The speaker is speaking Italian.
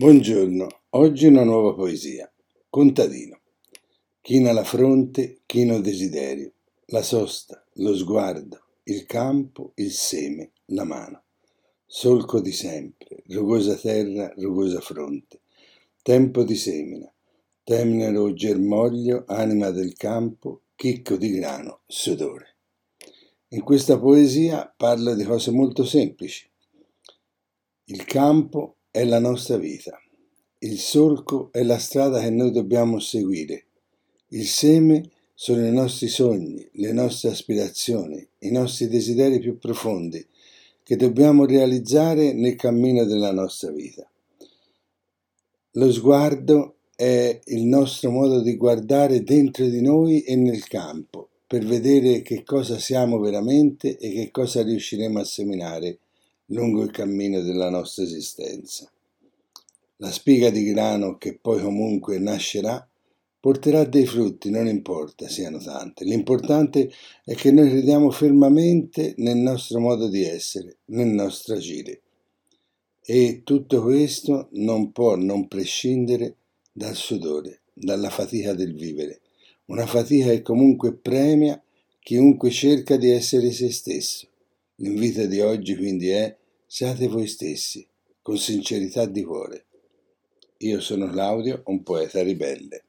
Buongiorno, oggi una nuova poesia. Contadino. China la fronte, chino desiderio, la sosta, lo sguardo, il campo, il seme, la mano. Solco di sempre, rugosa terra, rugosa fronte. Tempo di semina, tenero germoglio, anima del campo, chicco di grano, sudore. In questa poesia parla di cose molto semplici. Il campo è la nostra vita. Il solco è la strada che noi dobbiamo seguire. Il seme sono i nostri sogni, le nostre aspirazioni, i nostri desideri più profondi che dobbiamo realizzare nel cammino della nostra vita. Lo sguardo è il nostro modo di guardare dentro di noi e nel campo per vedere che cosa siamo veramente e che cosa riusciremo a seminare lungo il cammino della nostra esistenza. La spiga di grano che poi comunque nascerà porterà dei frutti, non importa siano tanti. L'importante è che noi crediamo fermamente nel nostro modo di essere, nel nostro agire. E tutto questo non può non prescindere dal sudore, dalla fatica del vivere. Una fatica che comunque premia chiunque cerca di essere se stesso. L'invito di oggi quindi è Siate voi stessi, con sincerità di cuore. Io sono Claudio, un poeta ribelle.